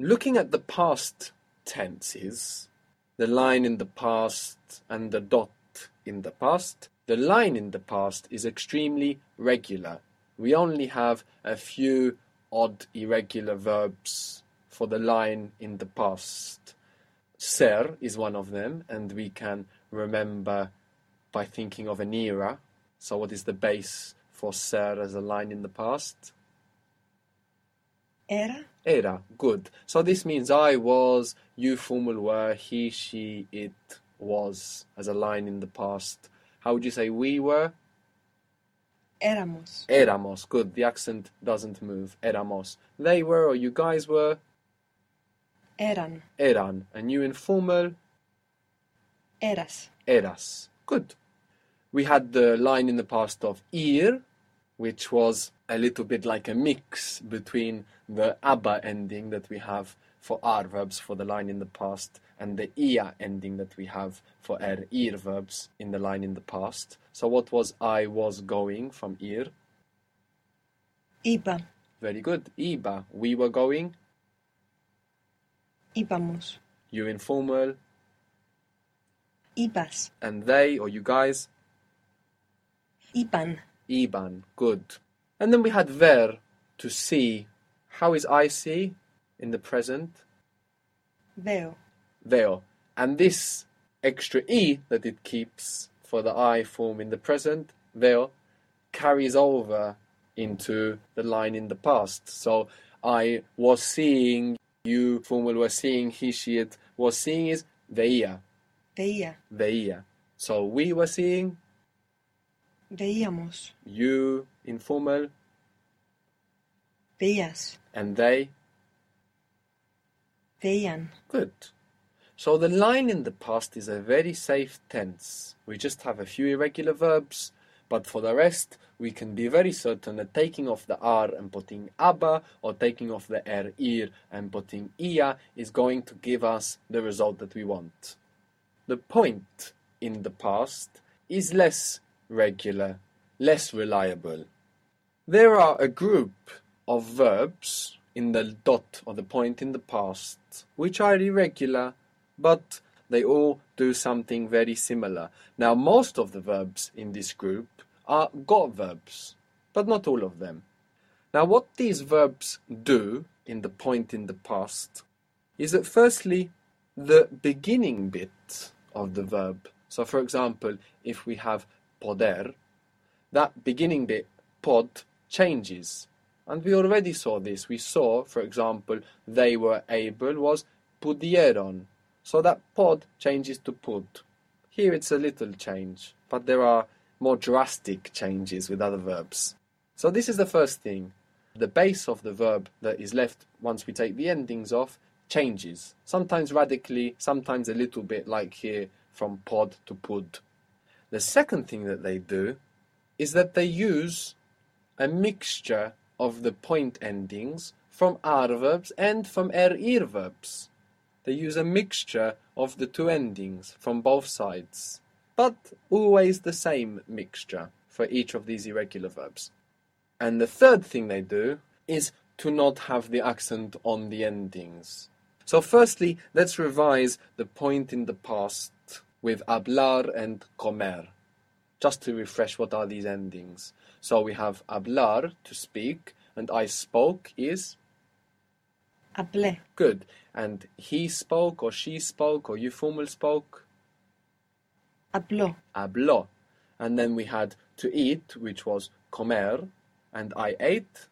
Looking at the past tenses, the line in the past and the dot in the past, the line in the past is extremely regular. We only have a few odd irregular verbs for the line in the past. Ser is one of them, and we can remember by thinking of an era. So, what is the base for ser as a line in the past? Era, Era, good. So this means I was, you formal were, he, she, it was as a line in the past. How would you say we were? éramos, Éramos, good. The accent doesn't move. Éramos. They were or you guys were? eran, Eran. And you informal? eras, Eras. Good. We had the line in the past of ir, which was a little bit like a mix between the aba ending that we have for ar verbs for the line in the past and the ia ending that we have for er ir verbs in the line in the past. So what was I was going from ir? iba, Very good. Iba. We were going. íbamos, You informal. ibas, And they or you guys. iban, Iban, good. And then we had ver, to see. How is I see in the present? veo, Veo. And this extra e that it keeps for the I form in the present, veo, carries over into the line in the past. So I was seeing, you formal were seeing, he, she, it was seeing is veía, veía, veía. So we were seeing, veíamos, you informal, veías, and they veían, Good. So the line in the past is a very safe tense. We just have a few irregular verbs, but for the rest, we can be very certain that taking off the r and putting aba or taking off the er ir and putting ia is going to give us the result that we want. The point in the past is less regular, less reliable. There are a group of verbs in the dot or the point in the past which are irregular, but they all do something very similar. Now, most of the verbs in this group are got verbs, but not all of them. Now, what these verbs do in the point in the past is that firstly, the beginning bit of the verb. So, for example, if we have poder, that beginning bit, pod, changes. And we already saw this. We saw, for example, they were able was pudieron. So that pod changes to pud. Here it's a little change, but there are more drastic changes with other verbs. So this is the first thing. The base of the verb that is left once we take the endings off changes. Sometimes radically, sometimes a little bit like here from pod to pud. The second thing that they do is that they use a mixture of the point endings from ar verbs and from er ir verbs. They use a mixture of the two endings from both sides, but always the same mixture for each of these irregular verbs. And the third thing they do is to not have the accent on the endings. So, firstly, let's revise the point in the past with hablar and comer, just to refresh what are these endings. So, we have hablar, to speak, and I spoke is hablé, good. And he spoke, or she spoke, or you formal spoke, habló, habló. And then we had to eat, which was comer, and I ate,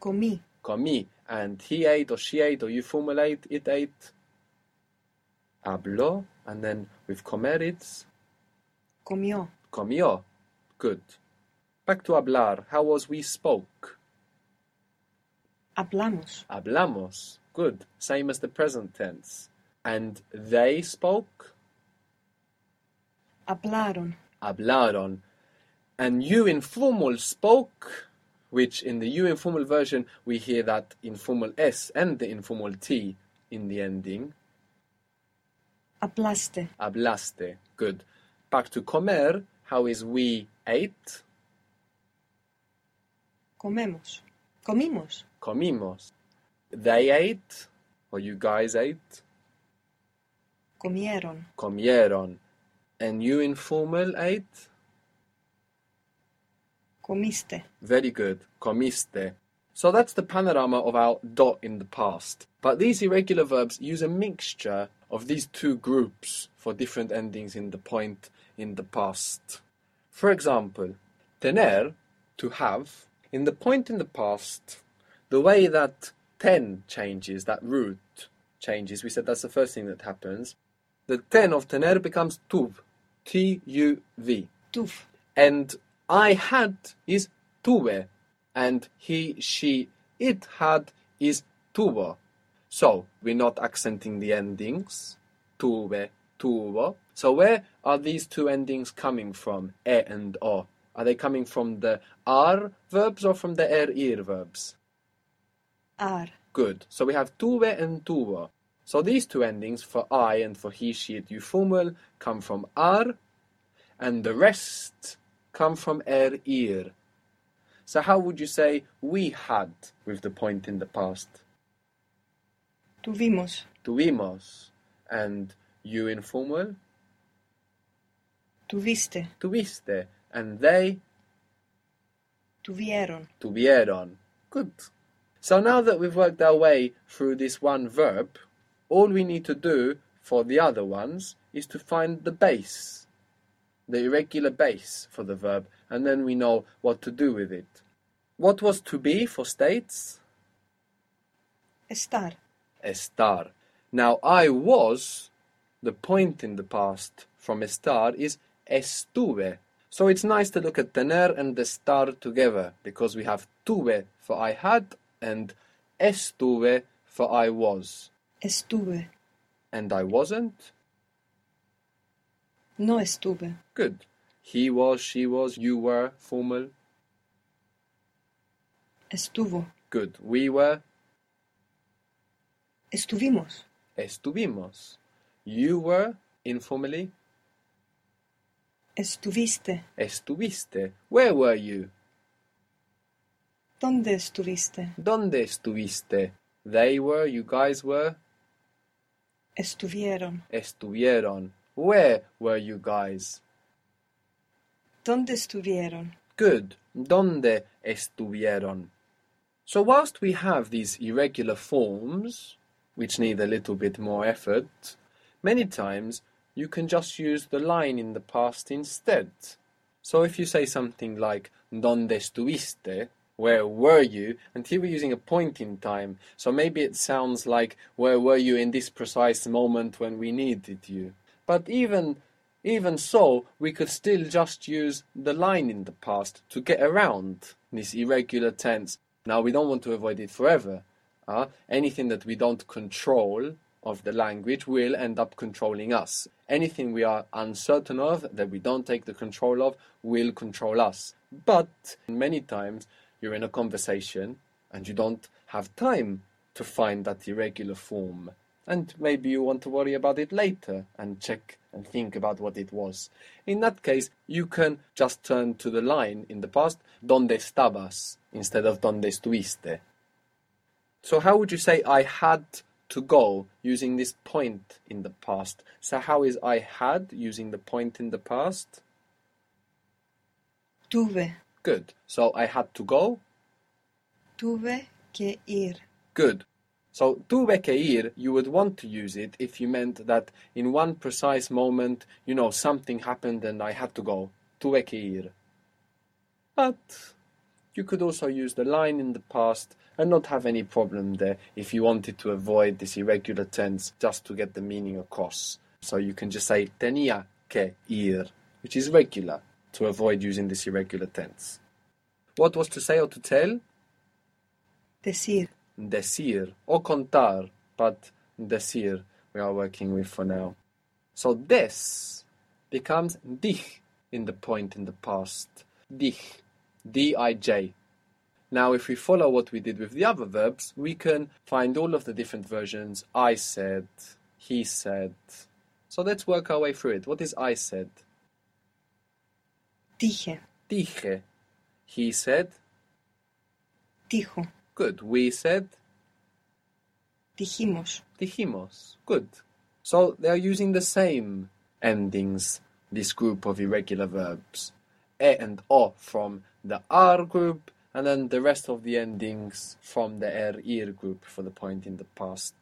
comí, comí. And he ate, or she ate, or you formal ate, it ate, habló. And then with comer, it's comió, comió. Good. Back to hablar. How was we spoke? hablamos, Hablamos. Good. Same as the present tense. And they spoke? hablaron, Hablaron. And you informal spoke, which in the you informal version we hear that informal S and the informal T in the ending. Hablaste, Hablaste. Good. Back to comer. How is we ate? comemos, comimos, Comimos. They ate, or you guys ate. Comieron. Comieron. And you informal ate. Comiste. Very good. Comiste. So that's the panorama of our dot in the past. But these irregular verbs use a mixture of these two groups for different endings in the point in the past. For example, tener, to have, in the point in the past, the way that ten changes, that root changes, we said that's the first thing that happens. The ten of tener becomes tuv, T U V. Tuv. And I had is tuve, and he, she, it had is tuvo. So we're not accenting the endings, tuve, tuvo. So where are these two endings coming from, e and o? Are they coming from the ar verbs or from the er ir verbs? Ar. Good. So we have tuve and tuvo. So these two endings for I and for he, she, it, you formal come from ar, and the rest come from er ir. So how would you say we had with the point in the past? Tuvimos. Tuvimos. And you informal? Tuviste. Tuviste. And they Tuvieron. tuvieron. Good. So now that we've worked our way through this one verb, all we need to do for the other ones is to find the base, the irregular base for the verb, and then we know what to do with it. What was to be for states? Estar. Estar. Now, I was, the point in the past from estar is estuve. So it's nice to look at tener and estar together because we have tuve for I had and estuve for I was. Estuve. And I wasn't? No estuve. Good. He was, she was, you were, formal. Estuvo. Good. We were, Estuvimos. estuvimos. You were, informally, Estuviste. estuviste. Where were you? ¿Dónde estuviste? ¿Dónde estuviste? They were, you guys were, Estuvieron. estuvieron. Where were you guys? ¿Dónde estuvieron? Good. ¿Dónde estuvieron? So whilst we have these irregular forms, which need a little bit more effort, many times you can just use the line in the past instead. So if you say something like ¿Dónde estuviste? Where were you? And here we're using a point in time, so maybe it sounds like where were you in this precise moment when we needed you? But even even so, we could still just use the line in the past to get around this irregular tense. Now, we don't want to avoid it forever. Uh, anything that we don't control of the language will end up controlling us. Anything we are uncertain of, that we don't take the control of, will control us. But many times you're in a conversation and you don't have time to find that irregular form. And maybe you want to worry about it later and check and think about what it was. In that case, you can just turn to the line in the past, donde estabas, instead of donde estuviste. So how would you say I had to go using this point in the past? So how is I had using the point in the past? Tuve. Good. So I had to go? Tuve que ir. Good. So to que ir, you would want to use it if you meant that in one precise moment, you know, something happened and I had to go. To que ir. But you could also use the line in the past and not have any problem there if you wanted to avoid this irregular tense just to get the meaning across. So you can just say tenía que ir, which is regular, to avoid using this irregular tense. What was to say or to tell? Decir. Decir or contar, but decir we are working with for now. So des becomes dij in the point in the past. Dij. D-I-J. Now if we follow what we did with the other verbs, we can find all of the different versions. I said, he said. So let's work our way through it. What is I said? Dije. Dije. He said. Dijo. Good. We said. Dijimos. Dijimos. Good. So they are using the same endings, this group of irregular verbs. E and O from the ar group, and then the rest of the endings from the er ir group for the point in the past.